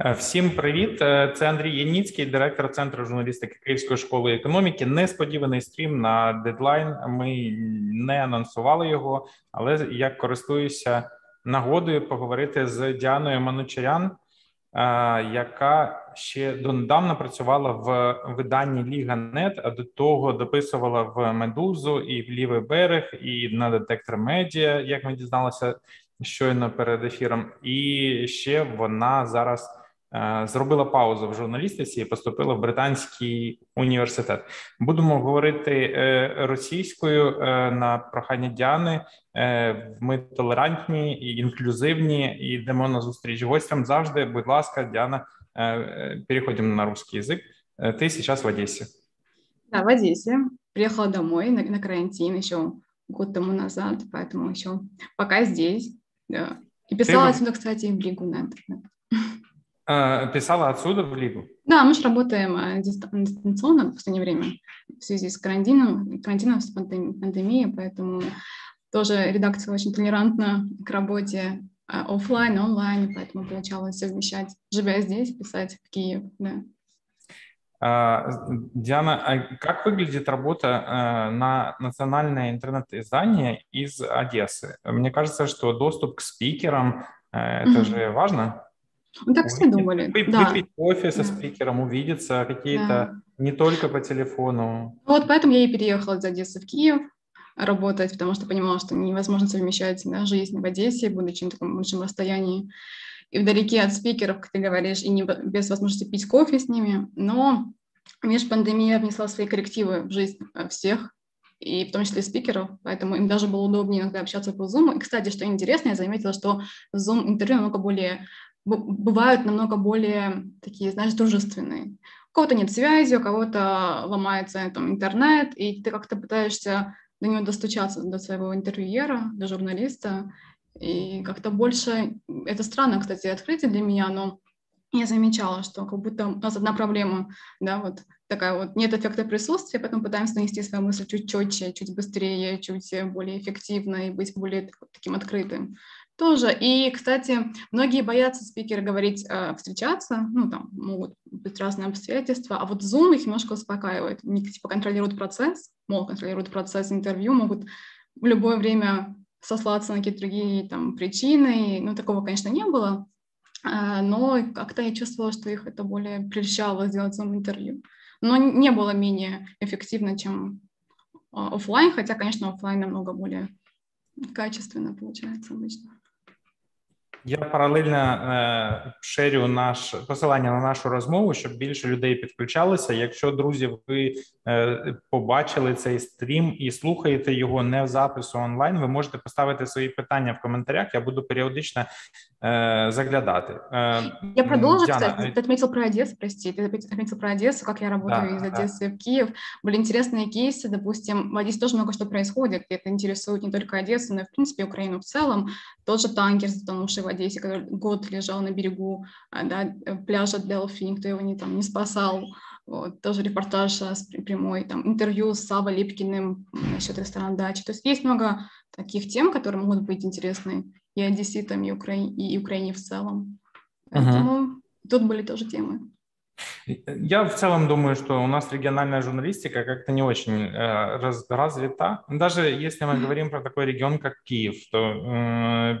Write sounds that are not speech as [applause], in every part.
Е, всім привіт! Е, це Андрій Яніцький, директор центру журналістики Київської школи економіки. Несподіваний стрім на дедлайн. Ми не анонсували його, але я користуюся нагодою поговорити з Діаною Манучарян, е, яка ще донедавна працювала в виданні Ліга Нет, а до того дописувала в Медузу і в Лівий берег, і на детектор медіа, як ми дізналися щойно перед ефіром. І ще вона зараз. Е, зробила паузу в журналістиці і поступила в британський університет. Будемо говорити е, російською е, на прохання Діани. Ми толерантні і інклюзивні. І йдемо на зустріч гостям. Завжди, будь ласка, Діана, переходимо на русский язык. Ты сейчас в Одессе. Да, в Одессе. Приехала домой на, на карантин еще год тому назад, поэтому еще пока здесь. Да. И писала Ты... отсюда, кстати, в Лигу на интернет. А, писала отсюда в Лигу? Да, мы же работаем э, дистанционно в последнее время в связи с карантином, карантином с пандемией, поэтому тоже редакция очень толерантна к работе э, офлайн, онлайн, поэтому получалось совмещать, живя здесь, писать в Киев, да. А, Диана, а как выглядит работа э, на национальное интернет-издание из Одессы? Мне кажется, что доступ к спикерам – это mm-hmm. же важно. Мы так все думали. Вы, да. Выпить кофе со да. спикером, увидеться какие-то да. не только по телефону. Вот поэтому я и переехала из Одессы в Киев работать, потому что понимала, что невозможно совмещать да, жизнь в Одессе, будучи на таком большом расстоянии и вдалеке от спикеров, как ты говоришь, и не, без возможности пить кофе с ними. Но межпандемия внесла свои коррективы в жизнь э, всех, и в том числе спикеров, поэтому им даже было удобнее иногда общаться по Zoom. И, кстати, что интересно, я заметила, что Zoom интервью намного более бывают намного более такие, знаешь, дружественные. У кого-то нет связи, у кого-то ломается там, интернет, и ты как-то пытаешься до него достучаться, до своего интервьюера, до журналиста, и как-то больше... Это странно, кстати, открытие для меня, но я замечала, что как будто у нас одна проблема, да, вот такая вот, нет эффекта присутствия, поэтому пытаемся донести свою мысль чуть четче, чуть быстрее, чуть более эффективно и быть более таким открытым тоже. И, кстати, многие боятся спикеры говорить, э, встречаться, ну, там могут быть разные обстоятельства, а вот Zoom их немножко успокаивает. Они, типа, контролируют процесс, могут контролируют процесс интервью, могут в любое время сослаться на какие-то другие там причины. Ну, такого, конечно, не было, э, но как-то я чувствовала, что их это более прельщало сделать Zoom-интервью. Но не было менее эффективно, чем э, офлайн, хотя, конечно, офлайн намного более качественно получается обычно. Я паралельно е, шерю наш посилання на нашу розмову, щоб більше людей підключалися. Якщо друзі, ви е, побачили цей стрім і слухаєте його не в запису онлайн, ви можете поставити свої питання в коментарях. Я буду періодично заглядати. Э, я продолжу, Диана. кстати. Ты отметил про Одессу, прости. Ты отметил про Одессу, как я работаю да, из Одессы да. в Киев. Были интересные кейсы, допустим, в Одессе тоже много что происходит, и это интересует не только Одессу, но и, в принципе, Украину в целом. Тот же танкер, затонувший в Одессе, который год лежал на берегу а, да, пляжа Делфи, никто его не, там, не спасал. Вот, тоже репортаж а, прямой, там, интервью с Савой Липкиным насчет ресторана «Дачи». То есть есть много таких тем, которые могут быть интересны и одесситам, и, Укра... и Украине в целом. Поэтому uh-huh. тут были тоже темы. Я в целом думаю, что у нас региональная журналистика как-то не очень э, раз, развита. Даже если мы говорим про такой регион, как Киев, то э,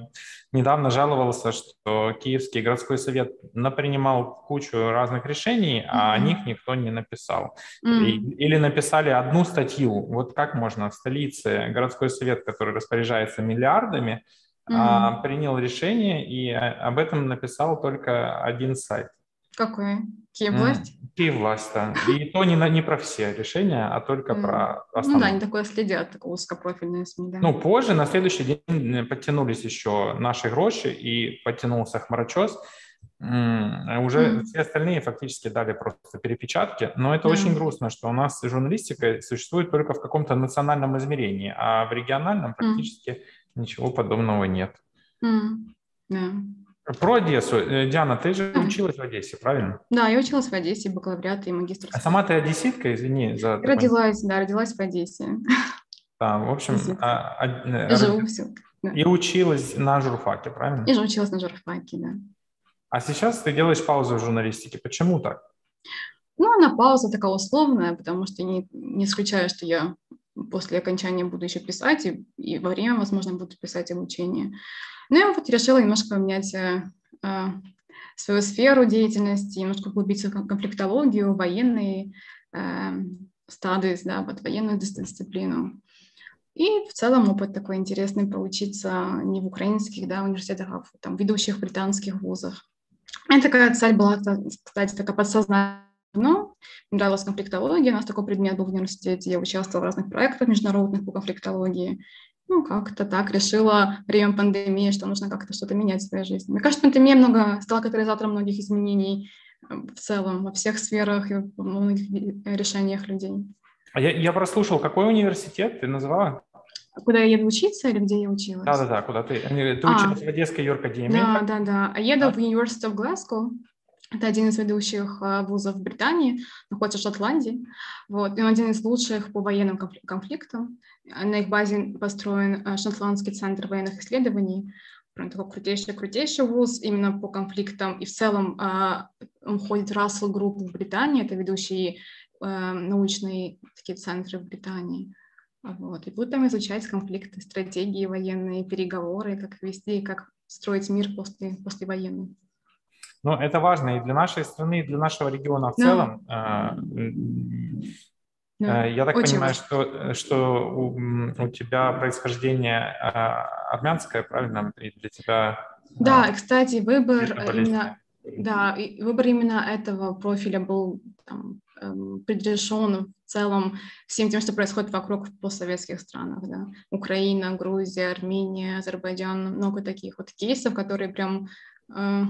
недавно жаловался, что Киевский городской совет напринимал кучу разных решений, mm-hmm. а о них никто не написал. Mm-hmm. И, или написали одну статью. Вот как можно в столице городской совет, который распоряжается миллиардами, mm-hmm. а, принял решение и а, об этом написал только один сайт. Какой? Киеввласть? Киеввласть, да. И то не, не про все решения, а только mm. про основные. Ну да, они такое следят, такое узкопрофильное СМИ, да. Ну, позже, на следующий день подтянулись еще наши гроши, и подтянулся Хмарочос. Уже mm. все остальные фактически дали просто перепечатки, но это mm. очень грустно, что у нас журналистика существует только в каком-то национальном измерении, а в региональном практически mm. Ничего подобного нет. Mm. Yeah. Про Одессу. Э, Диана, ты же училась в Одессе, правильно? Да, я училась в Одессе, бакалавриат и магистр. А сама ты одесситка, извини за... Родилась, да, родилась в Одессе. Да, в общем... А, а, Живу все. Да. И училась на журфаке, правильно? И же училась на журфаке, да. А сейчас ты делаешь паузу в журналистике. Почему так? Ну, она пауза такая условная, потому что не, не исключаю, что я после окончания буду еще писать, и, и во время, возможно, буду писать обучение. Ну, я вот решила немножко поменять э, э, свою сферу деятельности, немножко углубиться в конфликтологию, военные э, да, вот военную дисциплину. И в целом опыт такой интересный поучиться не в украинских да, университетах, а в там, ведущих британских вузах. Это такая цель была, кстати, такая подсознательная. Мне нравилась конфликтология, у нас такой предмет был в университете, я участвовала в разных проектах международных по конфликтологии. Ну, как-то так решила время пандемии, что нужно как-то что-то менять в своей жизни. Мне кажется, пандемия много стала катализатором многих изменений э, в целом, во всех сферах и во многих решениях людей. А я, я прослушал, какой университет ты называла? Куда я еду учиться или где я училась? Да-да-да, куда ты? Ты а, училась в Одесской юракадемии? Да-да-да. А еду а? в University of Glasgow. Это один из ведущих а, вузов Британии, находится в Шотландии. Вот. И он один из лучших по военным конфликтам. На их базе построен а, Шотландский центр военных исследований. Прям такой крутейший-крутейший вуз именно по конфликтам. И в целом он входит в Russell Group в Британии. Это ведущие научные такие центры в Британии. Вот. И будут там изучать конфликты, стратегии военные, переговоры, как вести, как строить мир после, после Ну, это важно и для нашей страны, и для нашего региона в да. целом. А, да. Я так Очень понимаю, важно. что, что у, у тебя происхождение а, армянское, правильно? И для тебя... Да, и, кстати, выбор именно, да, выбор именно этого профиля был там, эм, предрешен в целом всем тем, что происходит вокруг в постсоветских странах. Да. Украина, Грузия, Армения, Азербайджан, много таких вот кейсов, которые прям э,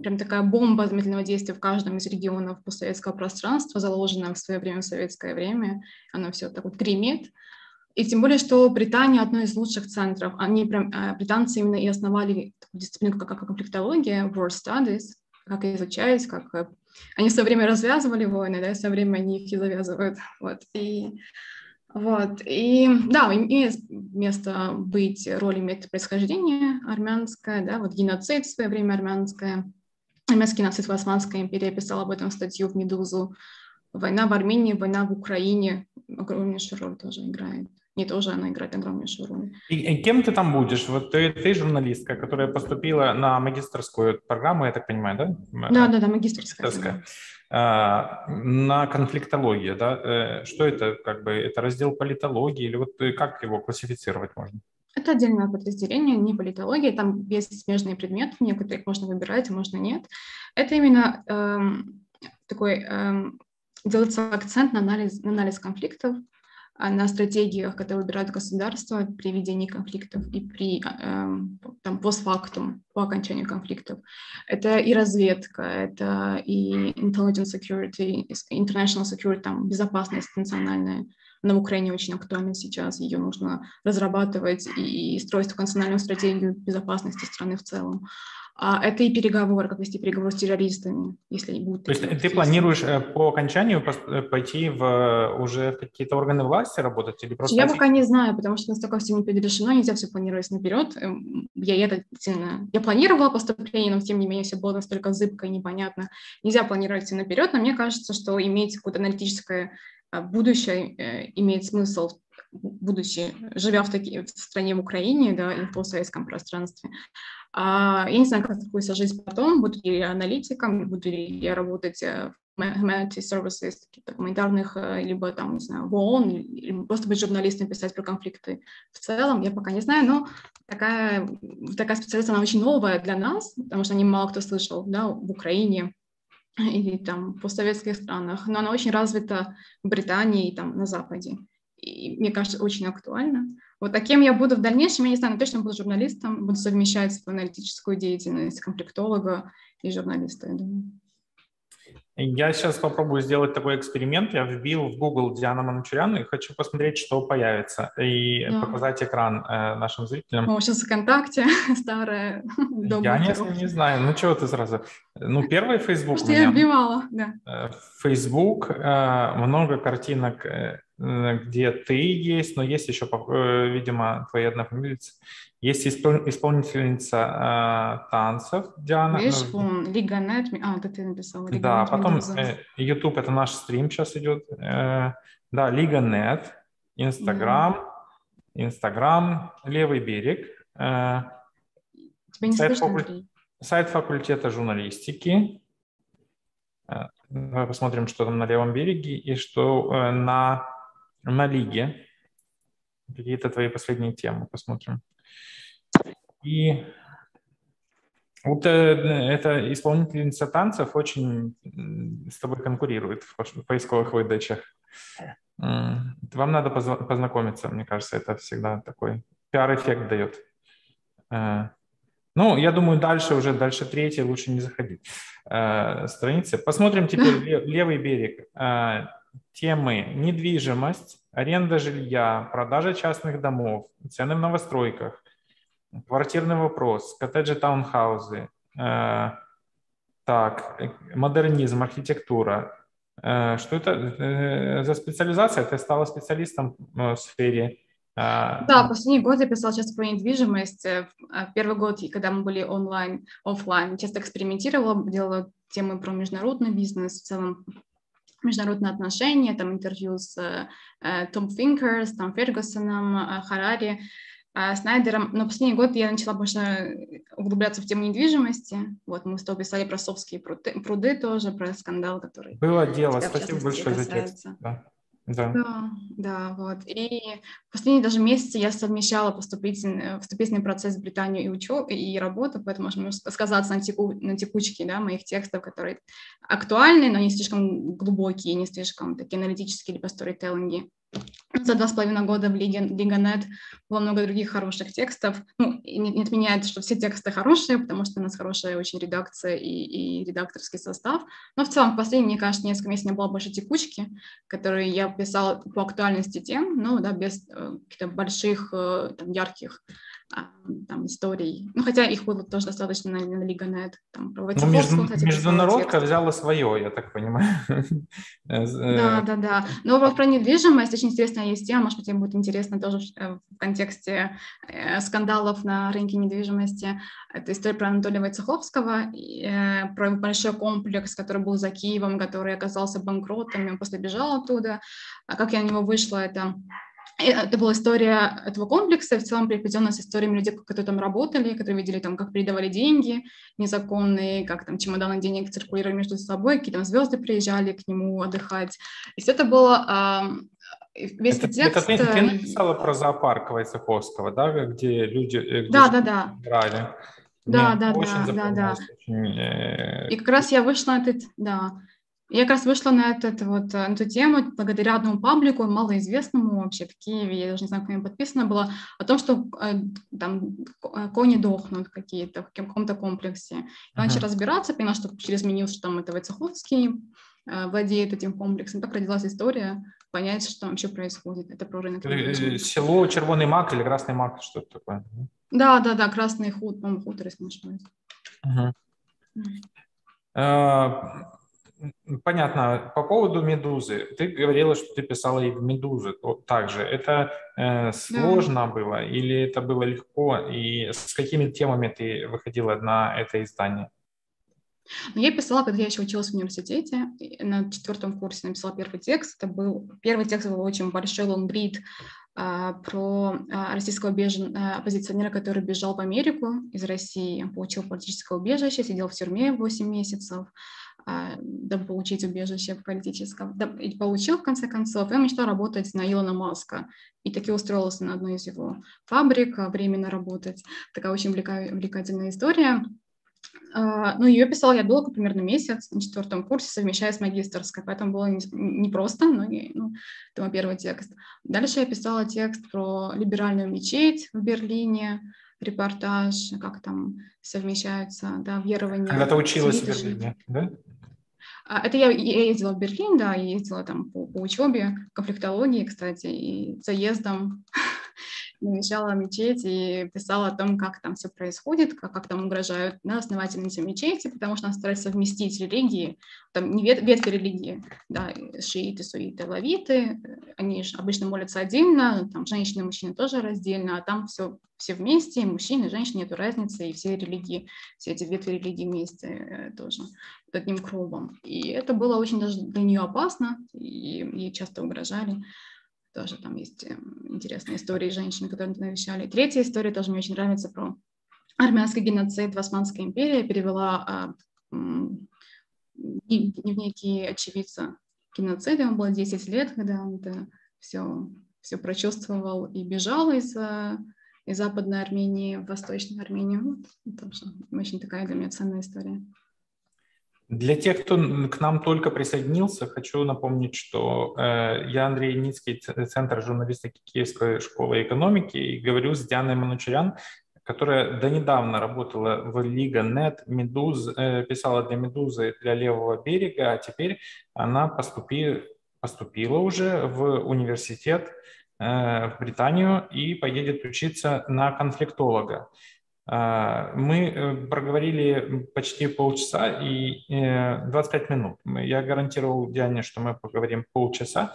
прям такая бомба замедленного действия в каждом из регионов постсоветского пространства, заложенная в свое время в советское время. Она все так вот гремит. И тем более, что Британия одно из лучших центров. Они прям, э, британцы именно и основали такую дисциплину, как, как конфликтология, war studies, как изучать, как э, они все время развязывали войны, да, и все время они их и завязывают. Вот. И вот. И да, имеет место быть, роль имеет происхождение армянское, да, вот геноцид в свое время армянское, Немецкий нацист в Османской империи писал об этом статью в «Медузу». Война в Армении, война в Украине огромнейшую роль тоже играет. Не тоже она играет огромнейшую роль. И, и кем ты там будешь? Вот ты, ты журналистка, которая поступила на магистрскую программу, я так понимаю, да? Да, да, да, магистрская. магистрская. А, на конфликтологии, да? Э, что это, как бы, это раздел политологии или вот э, как его классифицировать можно? Это отдельное подразделение, не политология, там есть смежные предметы, некоторых можно выбирать, а можно нет. Это именно эм, такой, эм, делается акцент на анализ, на анализ конфликтов, а на стратегиях, которые выбирают государства при ведении конфликтов и при эм, там, постфактум, по окончанию конфликтов. Это и разведка, это и intelligence security, international security, там, безопасность национальная, она в Украине очень актуальна сейчас, ее нужно разрабатывать и строить национальную стратегию безопасности страны в целом. А это и переговоры, как вести переговоры с террористами, если они будут. То есть ты планируешь э, по окончанию э, пойти в э, уже какие-то органы власти работать или просто? Я пока не знаю, потому что настолько все не предрешено, нельзя все планировать наперед. Эм, я это сильно... Я планировала поступление, но тем не менее все было настолько зыбко и непонятно. Нельзя планировать все наперед, но мне кажется, что иметь какое-то аналитическое будущее э, имеет смысл, будучи, живя в, таки, в стране в Украине, да, и в постсоветском пространстве. А, я не знаю, как такую жизнь потом, буду ли я аналитиком, буду ли я работать э, в humanity services, каких-то гуманитарных, э, либо там, не знаю, в ООН, или просто быть журналистом, писать про конфликты в целом, я пока не знаю, но такая, такая специальность, она очень новая для нас, потому что не мало кто слышал, да, в Украине, или там в постсоветских странах, но она очень развита в Британии и там на Западе. И мне кажется, очень актуально. Вот таким я буду в дальнейшем, я не знаю, но точно буду журналистом, буду совмещать свою аналитическую деятельность конфликтолога и журналиста, я думаю. Я сейчас попробую сделать такой эксперимент. Я вбил в Google Диана Манучарян и хочу посмотреть, что появится, и да. показать экран э, нашим зрителям. О, сейчас ВКонтакте [laughs] старая. Я не, не знаю. Ну, чего ты сразу? Ну, первый Facebook Что я вбивала, да. Э, Facebook, э, много картинок э, где ты есть, но есть еще, видимо, твои однофамильцы. Есть исполнительница танцев Диана. Видишь, вон, Лига Нет. А, это ты написал. Лига да, Нет, потом YouTube, это наш стрим сейчас идет. Да, Лига Нет, Инстаграм, Инстаграм, Левый берег. Тебя не сайт, факуль... сайт факультета журналистики. Давай посмотрим, что там на левом береге и что э, на, на лиге. Какие-то твои последние темы посмотрим. И вот э, эта исполнительница танцев очень с тобой конкурирует в поисковых выдачах. Вам надо познакомиться, мне кажется, это всегда такой пиар-эффект дает. Э, ну, я думаю, дальше уже, дальше третьей лучше не заходить э, страницы. Посмотрим теперь [laughs] левый берег. Темы недвижимость, аренда жилья, продажа частных домов, цены в новостройках, квартирный вопрос, коттеджи, таунхаузы, э, так, модернизм, архитектура. Э, что это э, за специализация? Ты стала специалистом э, в сфере а, да, последний год я писала часто про недвижимость. Э, а, первый год, когда мы были онлайн, офлайн, часто экспериментировала, делала темы про международный бизнес, в целом международные отношения, там интервью с э, Том Финкерс, там Фергюсоном, э, Харари, э, Снайдером. Но последний год я начала больше углубляться в тему недвижимости. Вот мы с тобой писали про Совские пруды, пруды тоже, про скандал, который... Было дело, спасибо большое за текст. Да. Да. да, да, вот. И в последние даже месяцы я совмещала поступительный, вступительный процесс в Британию и учебу, и работу, поэтому можно сказаться на, теку, на текучке да, моих текстов, которые актуальны, но не слишком глубокие, не слишком такие аналитические или по сторителлинге. За два с половиной года в Лиге, Лига.нет было много других хороших текстов. Ну, не, не отменяет, что все тексты хорошие, потому что у нас хорошая очень редакция и, и редакторский состав. Но в целом, в последние, мне кажется, несколько месяцев меня было больше текучки, которые я писала по актуальности тем, ну, да, без э, каких-то больших, э, там, ярких там, историй. Ну, хотя их было тоже достаточно на, на Лига.нет. Там, про ну, между, кстати, международка взяла свое, я так понимаю. [laughs] Э, да, да, да. Но про недвижимость очень интересная есть тема, может быть, тебе будет интересно тоже в контексте э, скандалов на рынке недвижимости. Это история про Анатолия Войцеховского, э, про большой комплекс, который был за Киевом, который оказался банкротом, и он после бежал оттуда. А как я на него вышла, это это была история этого комплекса, в целом переплетенная с историями людей, которые там работали, которые видели, там, как передавали деньги незаконные, как там чемоданы денег циркулировали между собой, какие там звезды приезжали к нему отдыхать. И все это было весь это, текст... Это ты, ты написала про зоопарк Войцеховского, да, где люди... Э, где да, да, да. Играли. Да, да, да, да, да. Очень... Э, И как раз я вышла на этот, да, я как раз вышла на, этот, вот, на эту тему благодаря одному паблику, малоизвестному вообще в Киеве, я даже не знаю, как подписано было, о том, что э, там кони дохнут какие-то в каком-то комплексе. Я uh-huh. начала разбираться, поняла, что через меню, что там это Войцеховский э, владеет этим комплексом. Так родилась история, понять, что там вообще происходит. Это про рынок. Э, село Червоный Мак или Красный Мак, что это такое? Да, да, да, Красный худ, по-моему, хутор, если не ошибаюсь. Uh-huh. Uh, Понятно. По поводу «Медузы». Ты говорила, что ты писала и в «Медузы» также. Это э, сложно да. было или это было легко? И с какими темами ты выходила на это издание? Ну, я писала, когда я еще училась в университете. На четвертом курсе написала первый текст. Это был первый текст был очень большой лонгрид про а, российского бежен, а, оппозиционера, который бежал в Америку из России, получил политическое убежище, сидел в тюрьме 8 месяцев. А, дабы получить убежище политическое, и получил в конце концов, и он мечтал работать на Илона Маска, и таки устроился на одну из его фабрик, а, временно работать. Такая очень увлекательная история. А, ну, ее писала я долго, примерно месяц, на четвертом курсе, совмещая с магистрской, поэтому было непросто, не но не, ну, это мой первый текст. Дальше я писала текст про либеральную мечеть в Берлине, репортаж, как там совмещаются, да, верования. Когда ты училась в Берлине, да? А, это я, я ездила в Берлин, да, ездила там по, по учебе, конфликтологии, кстати, и заездом. Навещала мечеть и писала о том, как там все происходит, как, как там угрожают на основательнице мечети, потому что она старается совместить религии, там не вет, ветви религии, да, шииты, суиты, лавиты, они обычно молятся отдельно, там женщины и мужчины тоже раздельно, а там все, все вместе, мужчины, женщины, нету разницы, и все религии, все эти ветви религии вместе э, тоже одним кругом. И это было очень даже для нее опасно, и ей часто угрожали. Тоже там есть э, интересные истории женщин, которые навещали. Третья история тоже мне очень нравится про армянский геноцид в Османской империи. Я перевела а, дневники очевидца геноцида. Ему было 10 лет, когда он это все, все прочувствовал и бежал из, э, из Западной Армении в Восточную Армению. Вот, тоже очень такая для меня ценная история. Для тех, кто к нам только присоединился, хочу напомнить, что э, я Андрей Ницкий, Центр журналистики Киевской школы экономики, и говорю с Дианой Манучарян, которая до недавно работала в Лига Нет, Медуз, э, писала для Медузы, для Левого берега, а теперь она поступи, поступила уже в университет э, в Британию и поедет учиться на конфликтолога. А, мы э, проговорили почти полчаса и 25 э, минут. Я гарантировал Диане, что мы поговорим полчаса,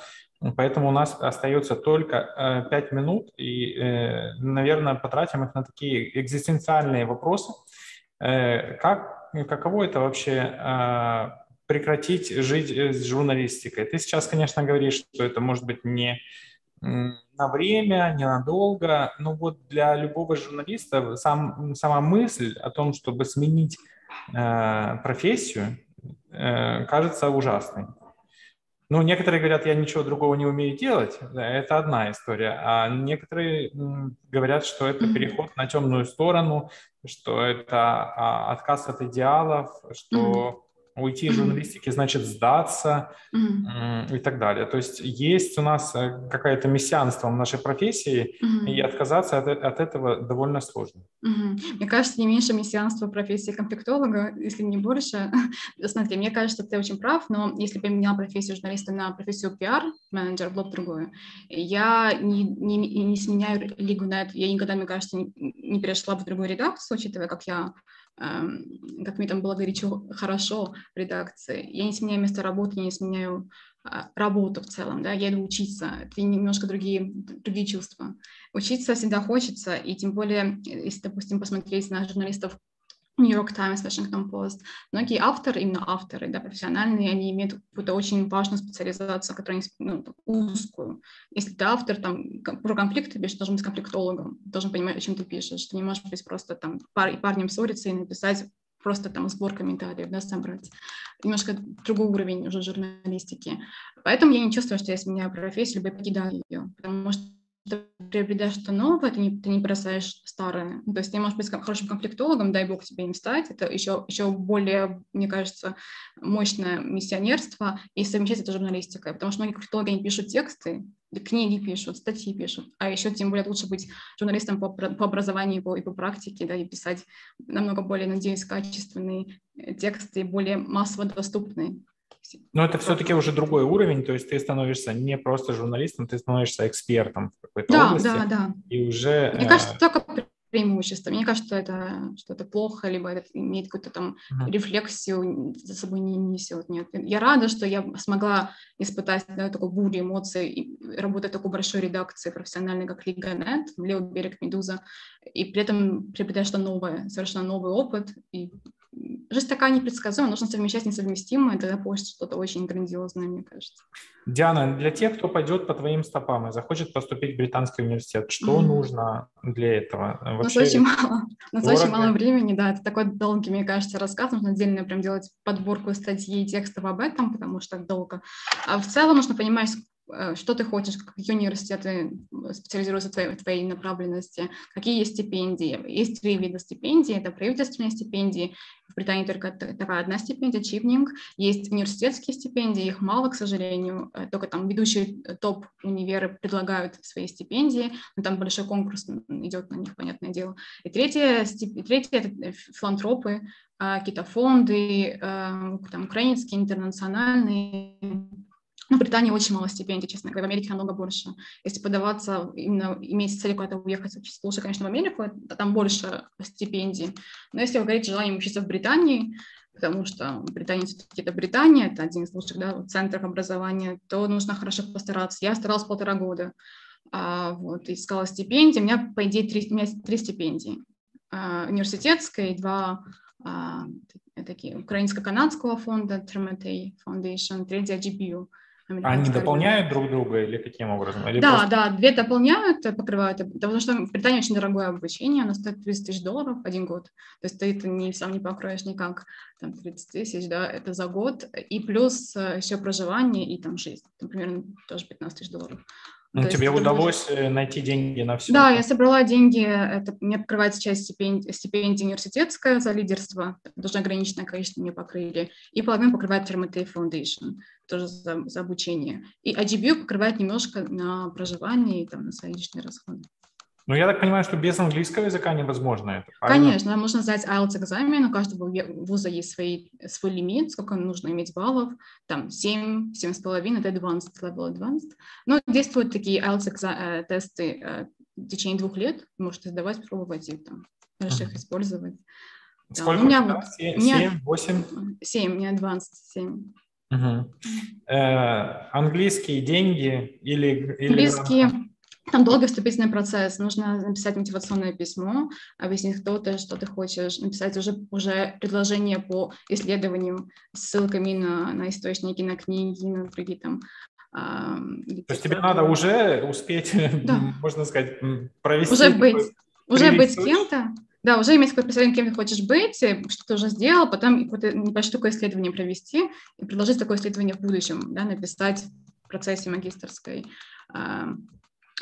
поэтому у нас остается только 5 э, минут, и, наверное, потратим их на такие экзистенциальные вопросы. Как, каково это вообще а, прекратить жить с журналистикой? Ты сейчас, конечно, говоришь, что это может быть не на время, ненадолго. Но вот для любого журналиста сам, сама мысль о том, чтобы сменить э, профессию, э, кажется ужасной. Ну, некоторые говорят, я ничего другого не умею делать, это одна история, а некоторые говорят, что это переход на темную сторону, что это а, отказ от идеалов, что уйти из журналистики значит сдаться и так далее. То есть есть у нас э, какое-то мессианство в нашей профессии, и отказаться от, от этого довольно сложно. Мне кажется, не меньше мессианства профессии комплектолога, если не больше. [laughs] Смотри, мне кажется, ты очень прав, но если бы я меняла профессию журналиста на профессию пиар-менеджер, было бы другое. Я не, не, не сменяю лигу на это, я никогда, мне кажется, не, не перешла бы в другую редакцию, учитывая, как я как мне там было горячо, хорошо в редакции. Я не сменяю место работы, я не сменяю а, работу в целом, да, я иду учиться, это немножко другие, другие чувства. Учиться всегда хочется, и тем более, если, допустим, посмотреть на журналистов York Times, Washington Post. Многие авторы, именно авторы, да, профессиональные, они имеют какую-то очень важную специализацию, которая ну, узкую. Если ты автор, там, про конфликт ты должен быть конфликтологом, должен понимать, о чем ты пишешь. Ты не можешь быть просто там пар, парнем ссориться и написать просто там сбор комментариев, да, собрать. Немножко другой уровень уже журналистики. Поэтому я не чувствую, что я сменяю профессию, либо покидаю ее, потому что приобретаешь что новое, ты не, ты не бросаешь старое. То есть ты можешь быть хорошим конфликтологом, дай бог тебе им стать. Это еще, еще более, мне кажется, мощное миссионерство и совмещать это журналистикой. Потому что многие конфликтологи не пишут тексты, книги пишут, статьи пишут. А еще тем более лучше быть журналистом по, по образованию по, и по практике, да, и писать намного более, надеюсь, качественные э, тексты, более массово доступные. Но это все-таки уже другой уровень, то есть ты становишься не просто журналистом, ты становишься экспертом в какой-то да, области. Да, да, И уже... Мне кажется, только преимущество. Мне кажется, что это что-то плохо, либо это имеет какую-то там uh-huh. рефлексию, за собой не несет. Нет. Я рада, что я смогла испытать да, такую бурю эмоций и работать в такой большой редакции профессиональной, как Лига Нет, Левый берег Медуза, и при этом приобретать что-то новое, совершенно новый опыт, и жизнь такая непредсказуемая, нужно совмещать несовместимое, тогда получится что-то очень грандиозное, мне кажется. Диана, для тех, кто пойдет по твоим стопам и захочет поступить в британский университет, что mm-hmm. нужно для этого? Вообще, у нас очень мало, у нас очень мало времени, да, это такой долгий, мне кажется, рассказ, нужно отдельно прям делать подборку статей и текстов об этом, потому что так долго. А в целом нужно понимать, что ты хочешь, какие университеты специализируются в твоей, в твоей направленности, какие есть стипендии. Есть три вида стипендий. Это правительственные стипендии. В Британии только такая одна стипендия, чипнинг. Есть университетские стипендии, их мало, к сожалению. Э, только там ведущие э, топ-универы предлагают свои стипендии, но там большой конкурс идет на них, понятное дело. И третье, третье это филантропы, какие-то фонды, там, украинские, интернациональные, ну, в Британии очень мало стипендий, честно говоря, в Америке намного больше. Если подаваться, именно иметь цель куда-то уехать, учиться лучше, конечно, в Америку, там больше стипендий. Но если вы говорите желанием учиться в Британии, потому что Британия все-таки это Британия, это один из лучших да, центров образования, то нужно хорошо постараться. Я старалась полтора года, а, вот, искала стипендии. У меня, по идее, три, у меня три стипендии. А, университетская и два а, такие украинско-канадского фонда, Tremetei Foundation, третья GPU. Они дополняют друг друга или каким образом? Или да, просто... да, две дополняют, покрывают, потому что в Британии очень дорогое обучение, оно стоит 30 тысяч долларов один год, то есть ты это не, сам не покроешь никак, там 30 тысяч, да, это за год, и плюс э, еще проживание и там жизнь, там примерно тоже 15 тысяч долларов. Ну, То тебе удалось можешь... Э, найти деньги на все? Да, я собрала деньги, это мне покрывается часть стипендии, стипендии университетская за лидерство, даже ограниченное количество мне покрыли, и половину покрывает Fermatei Foundation, тоже за, за обучение. И IGBU покрывает немножко на проживание и там, на свои личные расходы. Ну, я так понимаю, что без английского языка невозможно это, правильно? Конечно, можно сдать IELTS экзамен, у каждого вуза есть свои, свой лимит, сколько нужно иметь баллов, там 7, 7,5, это advanced, level advanced. Но действуют такие IELTS э, тесты э, в течение двух лет, можете сдавать, пробовать и там дальше их использовать. Сколько да, у меня вот, 7, меня, 8? 7, у меня advanced 7. Угу. Э, английские деньги или... или... Английские там долгий вступительный процесс. Нужно написать мотивационное письмо, объяснить, кто ты, что ты хочешь, написать уже, уже предложение по исследованиям с ссылками на, на источники, на книги, на другие там а, То есть тебе надо уже успеть, [laughs] да. можно сказать, провести... Уже быть, уже быть с кем-то, да, уже иметь какое-то представление, кем ты хочешь быть, э, что ты уже сделал, потом какое-то небольшое такое исследование провести и предложить такое исследование в будущем, да, написать в процессе магистрской а,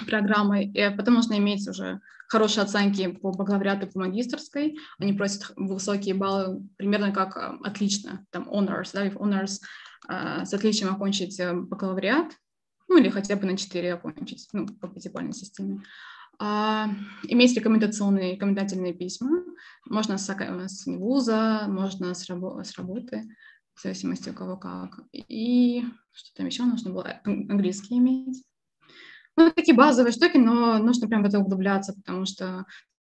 программы, и потом нужно иметь уже хорошие оценки по бакалавриату, по магистрской. Они просят высокие баллы, примерно как э, отлично, там honors, да, if honors, uh, с отличием окончить э, бакалавриат, ну или хотя бы на 4 окончить, ну, по пятибалльной системе. Uh, иметь рекомендационные, рекомендательные письма. Можно с, с вуза, можно с, рабо- с работы, в зависимости у кого как. И что там еще нужно было? Английский иметь. Ну, такие базовые штуки, но нужно прям в это углубляться, потому что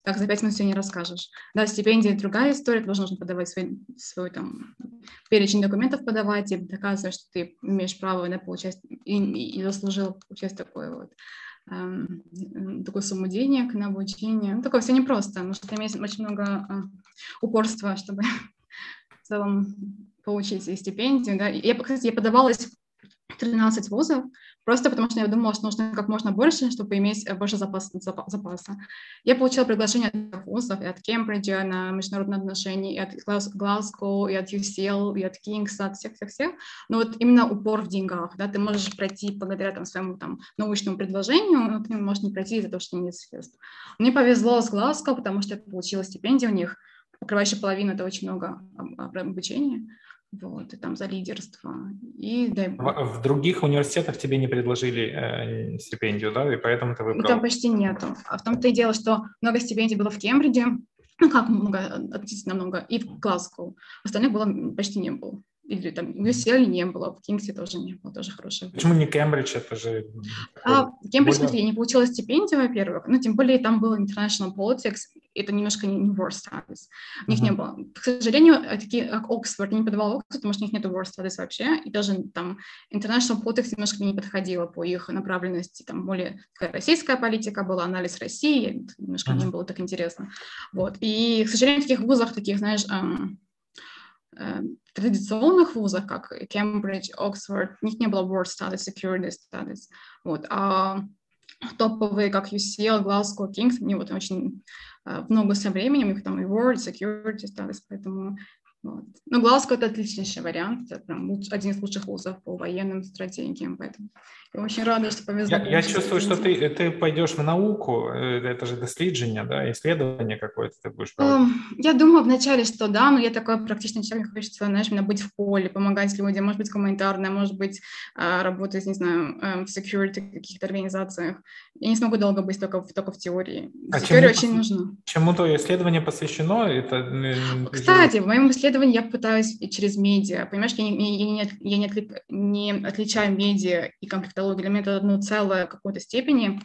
так за пять минут все не расскажешь. Да, стипендия – другая история, тоже нужно подавать свой, свой там, перечень документов подавать и доказывать, что ты имеешь право да, получать и, и, заслужил получать такое вот такую сумму денег на обучение. Ну, такое все непросто, нужно иметь очень много э, упорства, чтобы [laughs] в целом получить стипендию. Да. Я, кстати, я подавалась 13 вузов, просто потому что я думала, что нужно как можно больше, чтобы иметь э, больше запас, запаса. Я получила приглашение от вузов, и от Кембриджа на международные отношения, и от Глазго, и от UCL, и от Кингса, от всех-всех-всех. Но вот именно упор в деньгах, да, ты можешь пройти благодаря там, своему там, научному предложению, но ты можешь не пройти из-за того, что нет средств. Мне повезло с Глазго, потому что я получила стипендию у них, покрывающая половину, это очень много обучения вот, и там за лидерство. И дай бог. В, в других университетах тебе не предложили э, стипендию, да, и поэтому ты выбрал? Там почти нету. А в том-то и дело, что много стипендий было в Кембридже, ну как много, относительно много, и в Глазго. Остальных было почти не было или там UCL не было, в Кингсе тоже не было, тоже хорошее. Почему не Кембридж? Это же... А, Кембридж, более... смотри, не получила стипендию, во-первых, ну, тем более там был International Politics, это немножко не World Studies. У них uh-huh. не было. К сожалению, такие как Оксфорд, не подавал Оксфорд, потому что у них нет World Studies вообще, и даже там International Politics немножко не подходило по их направленности, там более такая российская политика была, анализ России, немножко uh-huh. не было так интересно. Вот. И, к сожалению, в таких вузах, таких, знаешь, эм, эм, традиционных вузах, как Кембридж, Оксфорд, у них не было World Studies, Security Studies. Вот. А топовые, как UCL, Glasgow, King's, они вот очень uh, много со временем, их там и World, Security Studies, поэтому вот. Но Глазго – это отличнейший вариант, это прям один из лучших вузов по военным стратегиям, поэтому я очень рада, что повезло. Я, я чувствую, что ты, ты пойдешь в науку, э, это же дослідження, да, исследование какое-то ты будешь проводить. Я думала вначале, что да, но я такой практичный человек, хочется, знаешь, именно быть в поле, помогать людям, может быть, гуманитарная, может быть, а, работать, не знаю, эм, в security каких-то организациях. Я не смогу долго быть только, только в теории. А теория очень нужна. Чему то исследование посвящено? Это... Кстати, в моем исследовании исследование я пытаюсь через медиа. Понимаешь, я не, я не, я не, отли, не отличаю медиа и конфликтологию. Для меня это одно целое в какой-то степени.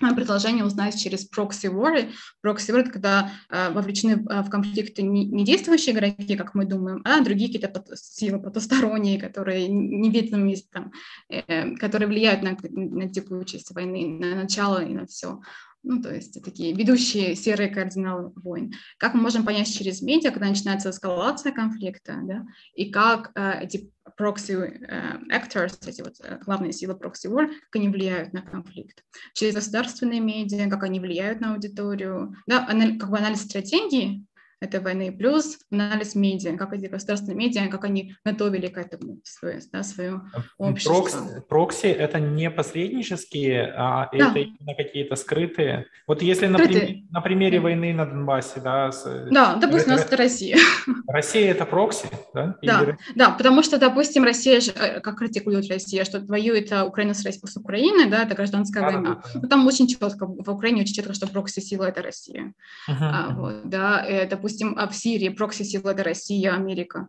Мое предложение узнать через прокси war. Прокси war — это когда э, вовлечены э, в конфликты не, не действующие игроки, как мы думаем, а другие какие-то силы потусторонние, которые невидимые, там, э, которые влияют на, на текучесть войны, на начало и на все ну, то есть такие ведущие серые кардиналы войн. Как мы можем понять через медиа, когда начинается эскалация конфликта, да, и как э, эти proxy э, actors, эти вот э, главные силы proxy war, как они влияют на конфликт. Через государственные медиа, как они влияют на аудиторию, да, анали, как бы анализ стратегии, этой войны, плюс анализ медиа, как эти государственные медиа, как они готовили к этому свое, да, свое общество. Прокси, прокси — это не посреднические, а да. это именно какие-то скрытые. Вот если на, прим, на примере войны на Донбассе, да? С, да, допустим, у нас это Россия. [laughs] Россия — это прокси, да? Да, Или... да, потому что, допустим, Россия же, э, как критикует Россия, что воюет э, Украина с, с Украиной, да, это гражданская да, война. Да, да. Ну, там очень четко, в Украине очень четко, что прокси-сила — это Россия. Uh-huh, а. Вот, да, э, допустим, допустим, в Сирии прокси-сила это Россия, Америка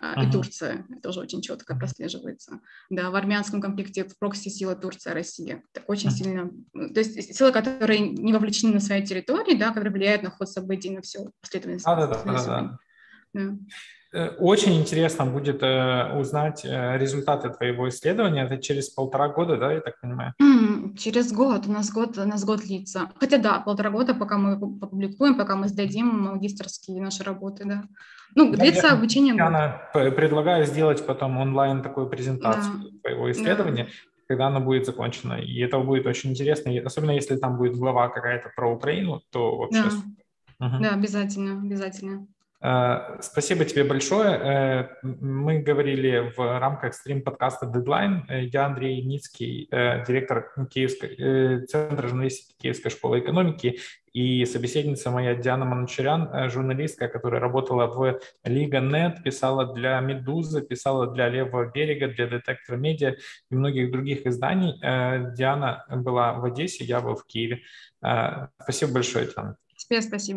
uh-huh. и Турция. Это тоже очень четко прослеживается. Да, в армянском конфликте прокси-сила Турция, Россия. Это очень uh-huh. сильно... То есть силы, которые не вовлечены на своей территории, да, которые влияют на ход событий, на всю последовательность. Да, да, да, да. да. Э, очень интересно будет э, узнать э, результаты твоего исследования. Это через полтора года, да, я так понимаю? Mm, через год. У нас год, у нас год длится. Хотя да, полтора года, пока мы опубликуем, пока мы сдадим магистрские наши работы, да. Ну, да, длится я, обучение Я предлагаю сделать потом онлайн такую презентацию да. твоего исследования. Да когда оно будет закончено. И это будет очень интересно, особенно если там будет глава какая-то про Украину, то вообще... Да, угу. да обязательно, обязательно. Э, спасибо тебе большое. Э, мы говорили в рамках стрим-подкаста Deadline. Э, я Андрей Ницкий, директор Киевской, Центра журналистики Киевской школы экономики, и собеседница моя Диана Манучарян, журналистка, которая работала в Лига.нет, писала для «Медузы», писала для «Левого берега», для «Детектора медиа» и многих других изданий. Диана была в Одессе, я был в Киеве. Спасибо большое, Диана. Тебе спасибо.